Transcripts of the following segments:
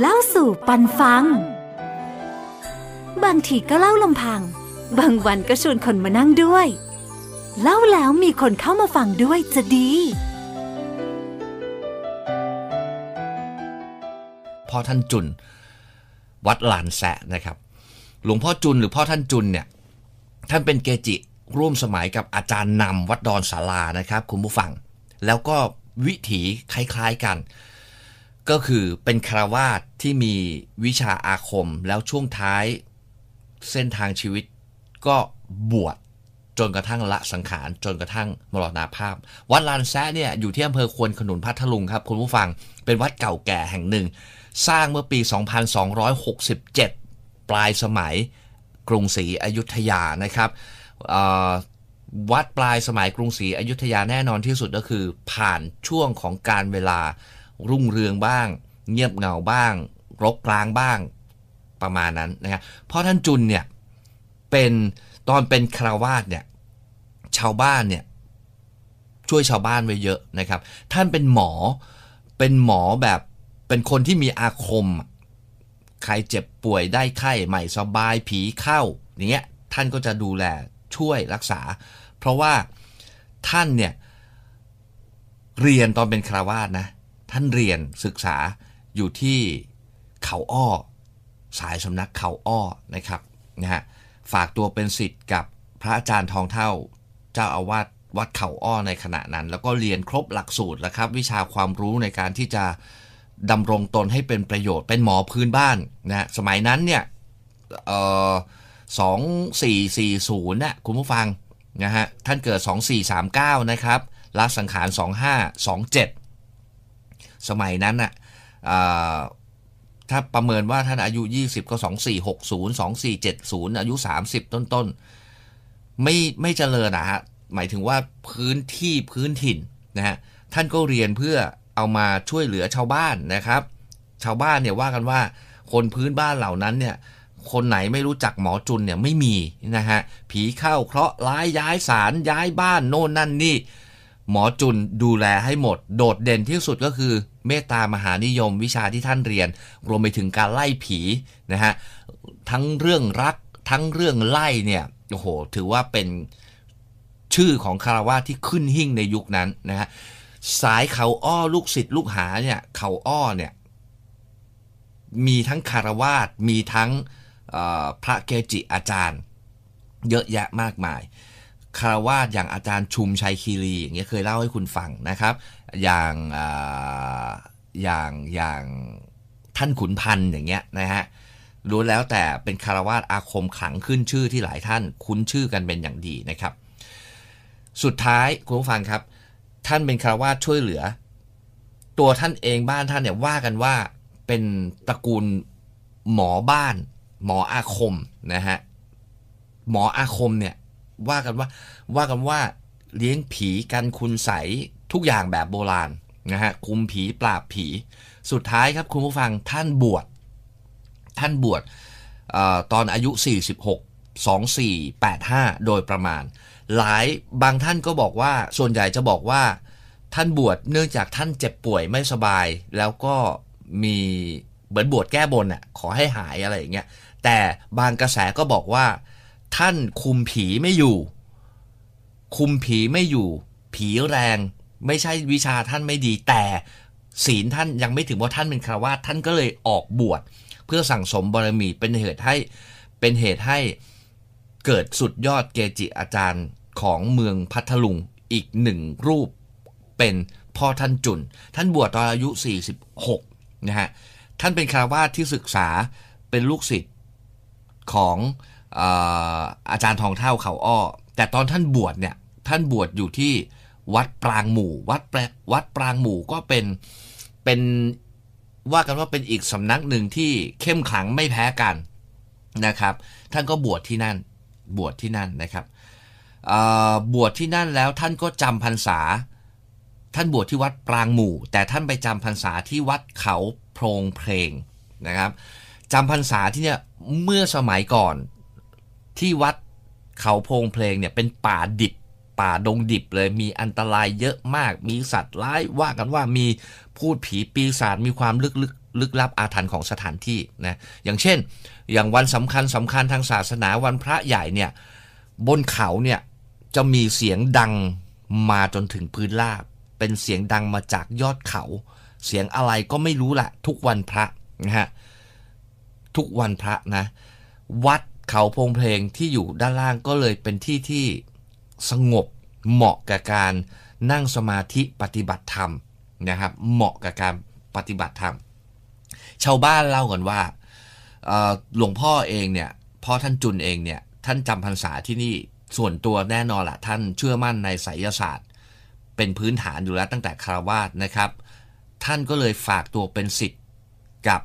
เล่าสู่ปันฟัง บางทีก็เล่าลำพัง บางวันก็ชวนคนมานั่งด้วย เล่าแล้วมีคนเข้ามาฟังด้วยจะดี พ่อท่านจุน วัดลานแสะนะครับ หลวงพ่อจุนหรือพ่อท่านจุนเนี่ย ท่านเป็นเกจิร่วมสมัยกับอาจารย์นำวัดดอนศาลานะครับ คุณผู้ฟัง แล้วก็วิถีคล้ายๆกัน ก็คือเป็นคารวาสที่มีวิชาอาคมแล้วช่วงท้ายเส้นทางชีวิตก็บวชจนกระทั่งละสังขาร จนกระทั่งมรณาภาพ วัดลานแซะเนี่ยอยู่ที่อำเภอควนขนุนพัทลุงครับคุณผู้ฟังเป็นวัดเก่าแก่แห่งหนึ่ง สร้างเมื่อปี 2267 ปลายสมัยกรุงศรีอยุธยานะครับวัดปลายสมัยกรุงศรีอยุธยาแน่นอนที่สุดก็คือ ผ่านช่วงของการเวลา รุ่งเรืองบ้าง เงียบเหงาบ้าง รกร้างบ้าง ประมาณนั้นนะครับเพราะท่านจุนเนี่ยเป็นตอนเป็นคราวาสเนี่ยชาวบ้านเนี่ยช่วยชาวบ้านไว้เยอะนะครับ ท่านเป็นหมอเป็นหมอแบบเป็นคนที่มีอาคม ใครเจ็บป่วยได้ไข้ใหม่สบายผีเข้าอย่างเงี้ยท่านก็จะดูแลช่วยรักษา เพราะว่าท่านเนี่ยเรียนตอนเป็นคราวาสนะ ท่านเรียนศึกษาอยู่ที่เขาอ้อ สายสำนักเขาอ้อนะครับนะฮะฝากตัวเป็นสิทธิ์กับพระอาจารย์ทองเท่า เจ้าอาวาสวัดเขาอ้อในขณะนั้น แล้วก็เรียนครบหลักสูตรแล้วครับ วิชาความรู้ในการที่จะดำรงตนให้เป็นประโยชน์เป็นหมอพื้นบ้านนะสมัยนั้นเนี่ยเออสองสี่สี่ศูนย์น่ะคุณผู้ฟังนะฮะท่านเกิด 2439 นะครับละสังขาร 2527 สมัยนั้นน่ะถ้าประเมินว่าท่านอายุ 20 ก็ 2460 2470 อายุ 30 ต้นๆไม่ไม่เจริญนะฮะ หมายถึงว่าพื้นที่พื้นถิ่นนะฮะ ท่านก็เรียนเพื่อเอามาช่วยเหลือชาวบ้านนะครับ ชาวบ้านเนี่ยว่ากันว่าคนพื้นบ้านเหล่านั้นเนี่ยคนไหนไม่รู้จักหมอจุนเนี่ยไม่มีนะฮะ ผีเข้าเคราะห์ร้ายย้ายสารย้ายบ้านโน่นนั่นนี่ หมอจุนดูแลให้หมด โดดเด่นที่สุดก็คือ เมตตามหานิยมวิชาที่ท่านเรียน รวมไปถึงการไล่ผีนะฮะทั้งเรื่องรักทั้งเรื่องไล่เนี่ยโอ้โหถือว่าเป็นชื่อของคารวะที่ขึ้นหิ่งในยุคนั้นนะฮะสายเขาอ้อลูกศิษย์ลูกหาเนี่ยเขาอ้อเนี่ยมีทั้งคารวาสมีทั้งพระเกจิอาจารย์ เยอะแยะมากมาย คารวาสอย่างอาจารย์ชุมชัยคีรีอย่างเงี้ยเคยเล่าให้คุณฟังนะครับ อย่างอย่างอย่างท่านขุนพันธ์อย่างเงี้ยนะฮะรู้แล้วแต่เป็นคารวาสอาคมขลังขึ้นชื่อที่หลายท่านคุ้นชื่อกันเป็นอย่างดีนะครับ สุดท้ายคุณผู้ฟังครับ ท่านเป็นคารวาสช่วยเหลือ ตัวท่านเองบ้านท่านเนี่ยว่ากันว่าเป็นตระกูลหมอบ้าน หมออาคมนะฮะหมออาคมเนี่ย ว่ากันว่าว่ากันว่าเลี้ยงผีกันคุณใสทุกอย่างแบบโบราณนะฮะคุมผีปราบผี สุดท้ายครับคุณผู้ฟังท่านบวชท่านบวชอตอนอายุ 46 2485 โดยประมาณ หลายบางท่านก็บอกว่าส่วนใหญ่จะบอกว่า ท่านบวชเนื่องจากท่านเจ็บป่วยไม่สบาย แล้วก็มีเหมือนบวชแก้บนอะขอให้หายอะไรอย่างเงี้ยแต่บางกระแสก็บอกว่า ท่านคุมผีไม่อยู่ คุมผีไม่อยู่ ผีแรง ไม่ใช่วิชาท่านไม่ดี แต่ศีลท่านยังไม่ถึงว่าท่านเป็นคราวาสท่านก็เลยออกบวชเพื่อสั่งสมบารมีเป็นเหตุให้เป็นเหตุให้เกิดสุดยอดเกจิอาจารย์ของเมืองพัทลุงอีกหนึ่งรูปเป็นพ่อท่านจุน ท่านบวชตอนอายุ 46 นะฮะ ท่านเป็นคารวาสที่ศึกษาเป็นลูกศิษย์ของ อาจารย์ทองเท่าเขาอ้อ แต่ตอนท่านบวชเนี่ยท่านบวชอยู่ที่วัดปรางหมู่ วัดวัดปรางหมู่ก็เป็นเป็นว่ากันว่าเป็นอีกสำนักหนึ่งที่เข้มขังไม่แพ้กันนะครับ ท่านก็บวชที่นั่นบวชที่นั่นนะครับบวชที่นั่นแล้วท่านก็จำพรรษา ท่านบวชที่วัดปรางหมู่ แต่ท่านไปจำพรรษาที่วัดเขาโพรงเพลงนะครับจำพรรษาที่เนี่ยเมื่อสมัยก่อน ที่วัดเขาโพงเพลงเนี่ยเป็นป่าดิบ ป่าดงดิบเลยมีอันตรายเยอะมาก มีสัตว์ร้ายว่ากันว่ามีพูดผีปีศาจมีความลึกลึกลึกลับอาถรรพ์ของสถานที่นะอย่างเช่น อย่างวันสำคัญสำคัญทางศาสนาวันพระใหญ่เนี่ยบนเขาเนี่ยจะมีเสียงดังมาจนถึงพื้นราบ เป็นเสียงดังมาจากยอดเขา เสียงอะไรก็ไม่รู้แหละทุกวันพระนะฮะทุกวันพระนะ วัด เขาพงเพลงที่อยู่ด้านล่างก็เลยเป็นที่ที่สงบเหมาะกับการนั่งสมาธิปฏิบัติธรรมนะครับ เหมาะกับการปฏิบัติธรรม ชาวบ้านเล่ากันว่าหลวงพ่อเองเนี่ยพ่อท่านจุนเองเนี่ยท่านจำพรรษาที่นี่ส่วนตัวแน่นอนละท่านเชื่อมั่นในไสยศาสตร์ เป็นพื้นฐานอยู่แล้วตั้งแต่คารวาสนะครับ ท่านก็เลยฝากตัวเป็นสิทธิ์กับ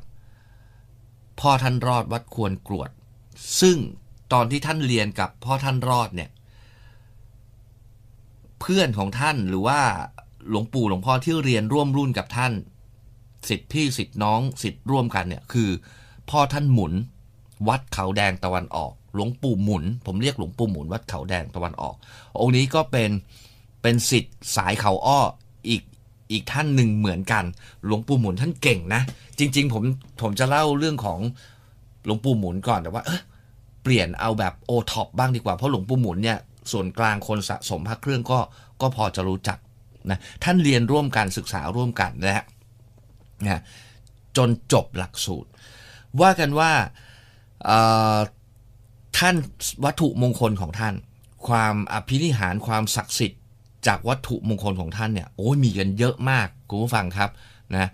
พ่อท่านรอดวัดควรกรวด ซึ่งตอนที่ท่านเรียนกับพ่อท่านรอดเนี่ย เพื่อนของท่านหรือว่าหลวงปู่หลวงพ่อที่เรียนร่วมรุ่นกับท่านสิทธิพี่สิทธิน้องสิทธิ์ร่วมกันเนี่ยคือ พ่อท่านหมุน วัดเขาแดงตะวันออก หลวงปู่หมุน ผมเรียกหลวงปู่หมุน วัดเขาแดงตะวันออก องค์นี้ก็เป็นเป็นสิทธิ์สายเขาอ้ออีกอีกท่านหนึ่งเหมือนกัน หลวงปู่หมุนท่านเก่งนะ จริง ๆ ผมผมจะเล่าเรื่องของ หลวงปู่หมุนก่อนแต่ว่าเอะเปลี่ยนเอาแบบโอท็อปบ้างดีกว่าเพราะหลวงปู่หมุนเนี่ยส่วนกลางคนสะสมพระเครื่องก็ก็พอจะรู้จักนะท่านเรียนร่วมกันศึกษาร่วมกันนะฮะนะจนจบหลักสูตร ว่ากันว่าท่านวัตถุมงคลของท่าน ความอภินิหารความศักดิ์สิทธิ์จากวัตถุมงคลของท่านเนี่ยโอ้ยมีกันเยอะมากคุณผู้ฟังครับนะ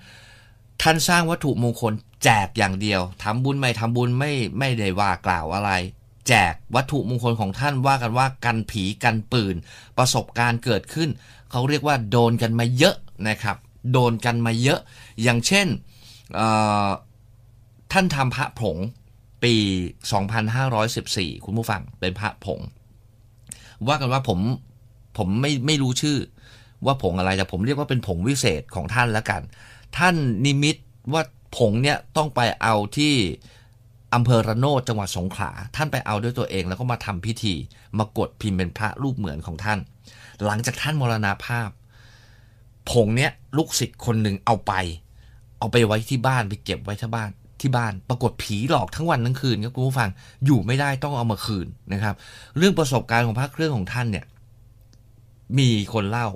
ท่านสร้างวัตถุมงคล แจกอย่างเดียวทำบุญไม่ทำบุญไม่ไม่ได้ว่ากล่าวอะไร แจกวัตถุมงคลของท่านว่ากันว่ากันผีกันปืน ประสบการณ์เกิดขึ้น เขาเรียกว่าโดนกันมาเยอะนะครับ โดนกันมาเยอะ อย่างเช่นท่านทำพระผงปี 2514 คุณผู้ฟังเป็นพระผง ว่ากันว่าผมผมไม่ไม่รู้ชื่อ ว่าผงอะไรแต่ผมเรียกว่าเป็นผงวิเศษของท่านแล้วกัน ท่านนิมิตว่า ผงเนี่ยต้องไปเอาที่อำเภอระโนดจังหวัดสงขลาท่านไปเอาด้วยตัวเองแล้วก็มาทำพิธี มากดพิมพ์เป็นพระรูปเหมือนของท่าน หลังจากท่านมรณาภาพ ผงเนี้ยลูกศิษย์คนหนึ่งเอาไป เอาไปไว้ที่บ้านไปเก็บไว้ที่บ้านที่บ้าน ปรากฏผีหลอกทั้งวันทั้งคืนครับคุณผู้ฟังอยู่ไม่ได้ต้องเอามาคืนนะครับ เรื่องประสบการณ์ของพระเครื่องของท่านเนี่ยมีคนเล่า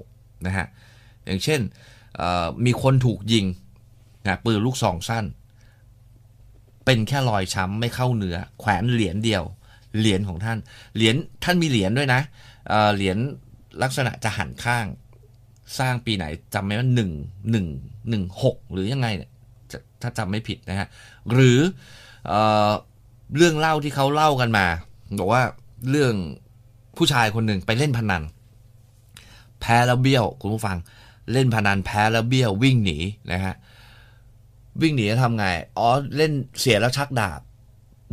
นะฮะอย่างเช่นมีคนถูกยิง นะปืนลูกซองสั้น เป็นแค่รอยช้ำไม่เข้าเนื้อ แขวนเหรียญเดียว เหรียญของท่าน เหรียญท่านมีเหรียญด้วยนะเเหรียญลักษณะจะหันข้าง สร้างปีไหนจำไม่ว่าหนึ่งหนึ่งหนึ่งหกหรือยังไงเนี่ยถ้าจำไม่ผิดนะฮะหรือเออเรื่องเล่าที่เขาเล่ากันมาบอกว่าเรื่องผู้ชายคนหนึ่งไปเล่นพนัน แพ้แล้วเบี้ยวคุณผู้ฟังเล่นพนันแพ้แล้วเบี้ยววิ่งหนีนะฮะ วิ่งหนีจะทำไง อ๋อเล่นเสียแล้วชักดาบ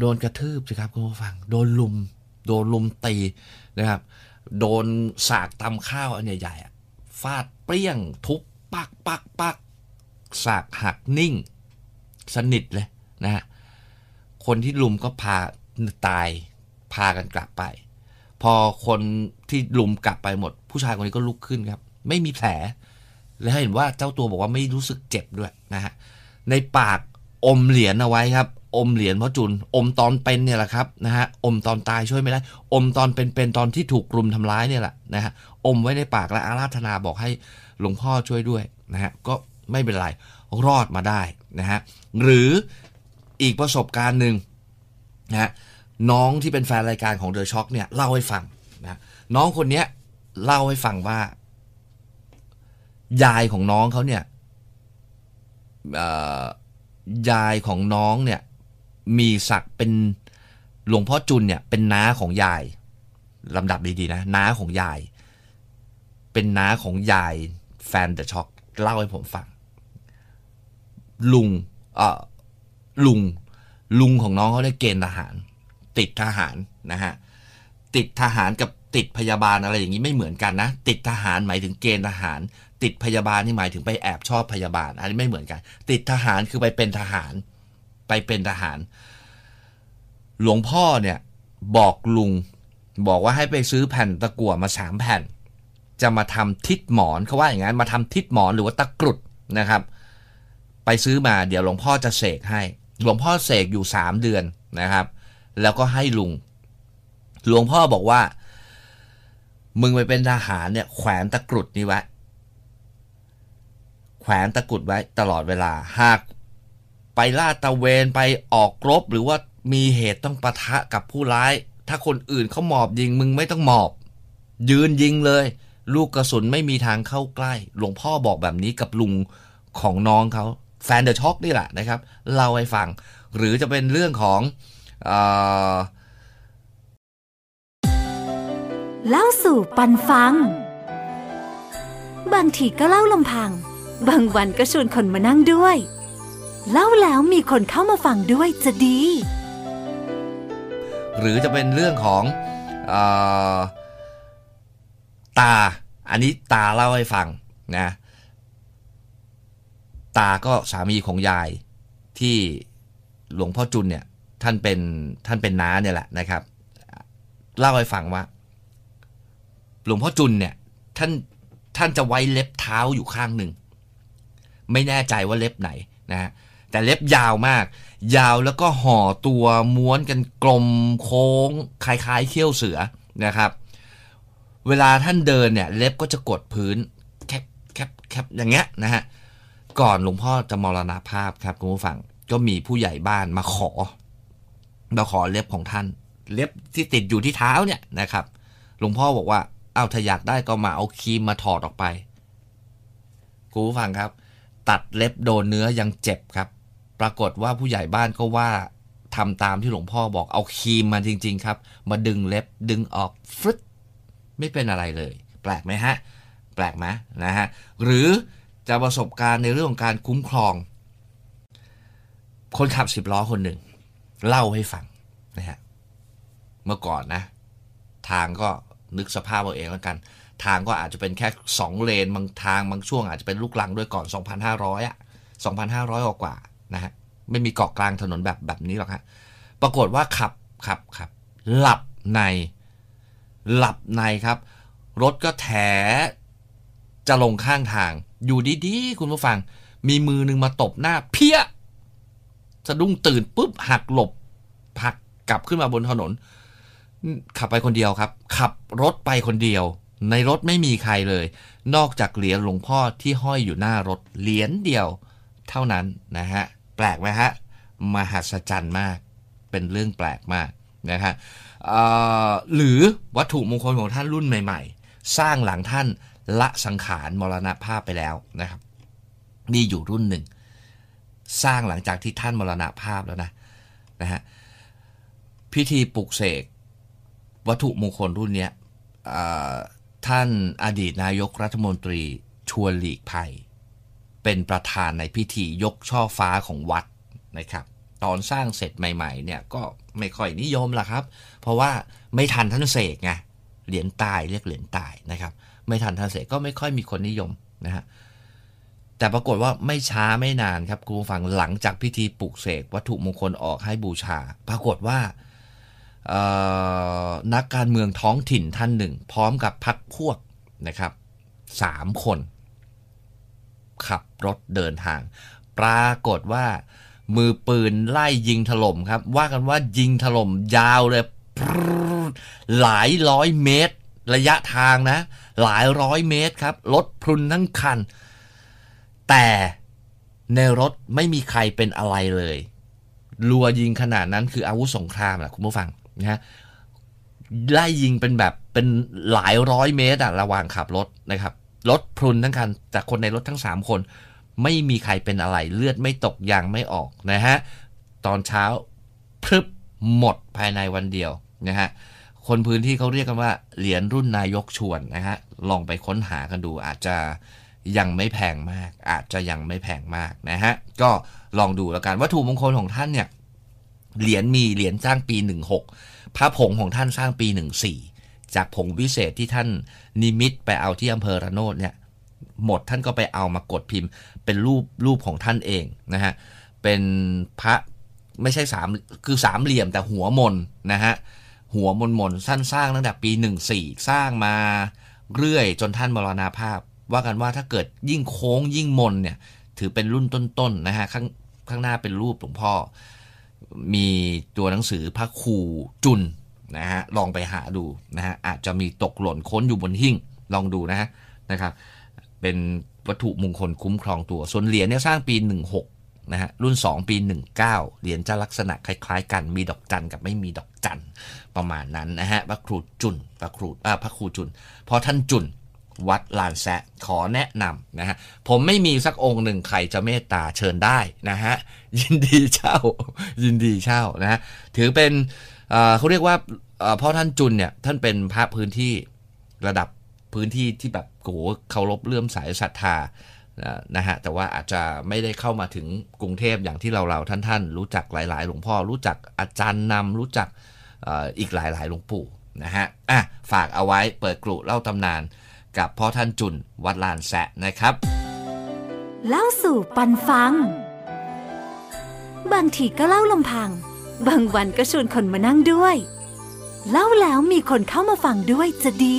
โดนกระทืบสิครับคุณผู้ฟัง โดนลุม โดนลุมตีนะครับ โดนสากตำข้าวอันใหญ่ๆอะฟาดเปรี้ยงทุบปักปักปักสากหักนิ่ง สนิทเลยนะฮะคนที่ลุมก็พาตายพากันกลับไป พอคนที่ลุมกลับไปหมด ผู้ชายคนนี้ก็ลุกขึ้นครับ ไม่มีแผล และเห็นว่าเจ้าตัวบอกว่าไม่รู้สึกเจ็บด้วยนะฮะ ในปากอมเหรียญเอาไว้ครับ อมเหรียญพ่อจุน อมตอนเป็นเนี่ยแหละครับนะฮะอมตอนตายช่วยไม่ได้ อมตอนเป็นเป็นตอนที่ถูกรุมทำร้ายเนี่ยแหละนะฮะอมไว้ในปากและอาราธนาบอกให้หลวงพ่อช่วยด้วยนะฮะก็ไม่เป็นไรรอดมาได้นะฮะหรืออีกประสบการณ์หนึ่งนะฮะน้องที่เป็นแฟนรายการของเดอะช็อคเนี่ยเล่าให้ฟังนะน้องคนเนี้ยเล่าให้ฟังว่ายายของน้องเขาเนี่ย ยายของน้องเนี่ยมีศักดิ์เป็นหลวงพ่อจุลเนี่ย เป็นน้าของยายลำดับดีๆนะน้าของยาย เป็นน้าของยายแฟนเดอะช็อคเล่าให้ผมฟัง ลุงเออลุง ลุงของน้องเขาได้เกณฑ์ทหาร ติดทหารนะฮะติดทหารกับติดพยาบาลอะไรอย่างนี้ไม่เหมือนกันนะ ติดทหารหมายถึงเกณฑ์ทหาร ติดพยาบาลนี่หมายถึงไปแอบชอบพยาบาล อันนี้ไม่เหมือนกัน ติดทหารคือไปเป็นทหาร ไปเป็นทหาร หลวงพ่อเนี่ย บอกลุงบอกว่าให้ไปซื้อแผ่นตะกั่วมาสามแผ่น จะมาทำทิศหมอนเขาว่าอย่างนั้นมาทำทิศหมอนหรือว่าตะกรุดนะครับ ไปซื้อมาเดี๋ยวหลวงพ่อจะเสกให้ หลวงพ่อเสกอยู่สามเดือนนะครับ แล้วก็ให้ลุง หลวงพ่อบอกว่า มึงไปเป็นทหารเนี่ยแขวนตะกรุดนี่ไว้ แขวนตะกุดไว้ตลอดเวลา หากไปล่าตะเวนไปออกรบหรือว่ามีเหตุต้องปะทะกับผู้ร้าย ถ้าคนอื่นเขาหมอบยิงมึงไม่ต้องหมอบ ยืนยิงเลย ลูกกระสุนไม่มีทางเข้าใกล้ หลวงพ่อบอกแบบนี้กับลุงของน้องเขาแฟนเดอะช็อกนี่แหละนะครับเล่าให้ฟัง หรือจะเป็นเรื่องของอเล่าสู่ปันฟัง บางทีก็เล่าลำพัง บางวันก็ชวนคนมานั่งด้วย เล่าแล้วมีคนเข้ามาฟังด้วยจะดี หรือจะเป็นเรื่องของออตา อันนี้ตาเล่าให้ฟังนะ ตาก็สามีของยายที่หลวงพ่อจุนเนี่ยท่านเป็นท่านเป็นน้าเนี่ยแหละนะครับ เล่าให้ฟังว่า หลวงพ่อจุนเนี่ยท่านท่านจะไว้เล็บเท้าอยู่ข้างหนึ่ง ไม่แน่ใจว่าเล็บไหนนะฮะแต่เล็บยาวมาก ยาวแล้วก็ห่อตัวม้วนกันกลมโค้งคล้ายๆเขี้ยวเสือนะครับ เวลาท่านเดินเนี่ย เล็บก็จะกดพื้นแคบแคบแคบอย่างเงี้ยนะฮะก่อนหลวงพ่อจะมรณภาพครับคุณผู้ฟังก็มีผู้ใหญ่บ้านมาขอมาขอเล็บของท่าน เล็บที่ติดอยู่ที่เท้าเนี่ยนะครับ หลวงพ่อบอกว่าเอาถ้าอยากได้ก็มาเอาครีมมาถอดออกไปคุณผู้ฟังครับ ตัดเล็บโดนเนื้อยังเจ็บครับ ปรากฏว่าผู้ใหญ่บ้านก็ว่าทำตามที่หลวงพ่อบอกเอาครีมมาจริง ๆ ครับ มาดึงเล็บดึงออกฟึดไม่เป็นอะไรเลย แปลกไหมฮะ แปลกไหมนะฮะ หรือจะประสบการณ์ในเรื่องของการคุ้มครอง คนขับสิบล้อคนหนึ่ง เล่าให้ฟังนะฮะเมื่อก่อนนะ ทางก็ นึกสภาพเอาเองแล้วกัน ทางก็อาจจะเป็นแค่ 2 เลนบางทางบางช่วงอาจจะเป็นลูกลังด้วยก่อน 2,500 อะ 2,500กว่ากว่านะฮะไม่มีเกาะกลางถนนแบบแบบนี้หรอกฮะปรากฏว่าขับขับขับหลับใน หลับในครับ รถก็แถจะลงข้างทาง อยู่ดีๆ คุณผู้ฟัง มีมือหนึ่งมาตบหน้า เพี้ยสะดุ้งตื่นปุ๊บหักหลบหักกลับขึ้นมาบนถนน ขับไปคนเดียวครับ ขับรถไปคนเดียว ในรถไม่มีใครเลย นอกจากเหรียญหลวงพ่อที่ห้อยอยู่หน้ารถเหรียญเดียว เท่านั้นนะฮะแปลกไหมฮะมหัศจรรย์มาก เป็นเรื่องแปลกมากนะฮะหรือวัตถุมงคลของท่านรุ่นใหม่ ๆ สร้างหลังท่านละสังขารมรณภาพไปแล้วนะครับมีอยู่รุ่นหนึ่ง สร้างหลังจากที่ท่านมรณภาพแล้วนะนะฮะพิธีปลุกเสก วัตถุมงคลรุ่นเนี้ยท่านอดีตนายกรัฐมนตรีชวนหลีกภัย เป็นประธานในพิธียกช่อฟ้าของวัดนะครับ ตอนสร้างเสร็จใหม่ ๆ เนี่ยก็ไม่ค่อยนิยมละครับ เพราะว่าไม่ทันท่านเสกไงเหรียญตายเรียกเหรียญตายนะครับ ไม่ทันท่านเสกก็ไม่ค่อยมีคนนิยมนะฮะแต่ปรากฏว่าไม่ช้าไม่นานครับคุณผู้ฟังหลังจากพิธีปลุกเสกวัตถุมงคลออกให้บูชา ปรากฏว่า นักการเมืองท้องถิ่นท่านหนึ่ง พร้อมกับพักพวกนะครับสามคน ขับรถเดินทาง ปรากฏว่า มือปืนไล่ยิงถล่มครับ ว่ากันว่ายิงถล่มยาวเลยหลายร้อยเมตร ระยะทางนะ หลายร้อยเมตรครับรถพรุนทั้งคัน แต่ในรถไม่มีใครเป็นอะไรเลยรัวยิงขนาดนั้นคืออาวุธสงครามนะคุณผู้ฟัง นะฮะไล่ยิงเป็นแบบเป็นหลายร้อยเมตรอะระหว่างขับรถนะครับ รถพรุนทั้งคันแต่คนในรถทั้งสามคน ไม่มีใครเป็นอะไรเลือดไม่ตกยางไม่ออกนะฮะตอนเช้าพรึบหมดภายในวันเดียวนะฮะคนพื้นที่เขาเรียกกันว่าเหรียญรุ่นนายกชวนนะฮะลองไปค้นหากันดูอาจจะยังไม่แพงมาก อาจจะยังไม่แพงมากนะฮะก็ลองดูแล้วกันวัตถุมงคลของท่านเนี่ย เหรียญมีเหรียญสร้างปี 16 พระผงของท่านสร้างปี 14 จากผงวิเศษที่ท่านนิมิตไปเอาที่อำเภอระโนดเนี่ยหมดท่านก็ไปเอามากดพิมพ์ เป็นรูปรูปของท่านเองนะฮะเป็นพระไม่ใช่สามคือสามเหลี่ยมแต่หัวมนนะฮะหัวมนมนสั้นสร้างตั้งแต่ปี 14 สร้างมาเรื่อยจนท่านมรณาภาพ ว่ากันว่าถ้าเกิดยิ่งโค้งยิ่งมนเนี่ยถือเป็นรุ่นต้นๆนะฮะข้างข้างหน้าเป็นรูปหลวงพ่อ มีตัวหนังสือพระครูจุนนะฮะลองไปหาดูนะฮะอาจจะมีตกหล่นค้นอยู่บนหิ้งลองดูนะฮะนะครับ เป็นวัตถุมงคลคุ้มครองตัว ส่วนเหรียญเนี่ยสร้างปี 16นะฮะรุ่น 2 ปี 19 เหรียญจะลักษณะคล้ายๆ กันมีดอกจันกับไม่มีดอกจันประมาณนั้นนะฮะพระครูจุนพระครูอ่าพระครูจุนพอท่านจุน วัดลานแซะขอแนะนำนะฮะผมไม่มีสักองค์หนึ่งใครจะเมตตาเชิญได้นะฮะยินดีเช่า ยินดีเช่านะฮะถือเป็นเเขาเรียกว่าเอ่อพ่อท่านจุนเนี่ยท่านเป็นพระพื้นที่ระดับพื้นที่ที่แบบโหเคารพเลื่อมสายศรัทธานะฮะแต่ว่าอาจจะไม่ได้เข้ามาถึงกรุงเทพอย่างที่เราเราๆท่านๆรู้จักหลาย ๆ หลวงพ่อรู้จักอาจารย์นำรู้จักอีกหลายๆหลวงปู่นะฮะอะฝากเอาไว้เปิดกลุ่เล่าตำนาน กับพ่อท่านจุนวัดลานแสะนะครับ เล่าสู่ปันฟัง บางทีก็เล่าลำพัง บางวันก็ชวนคนมานั่งด้วย เล่าแล้วมีคนเข้ามาฟังด้วยจะดี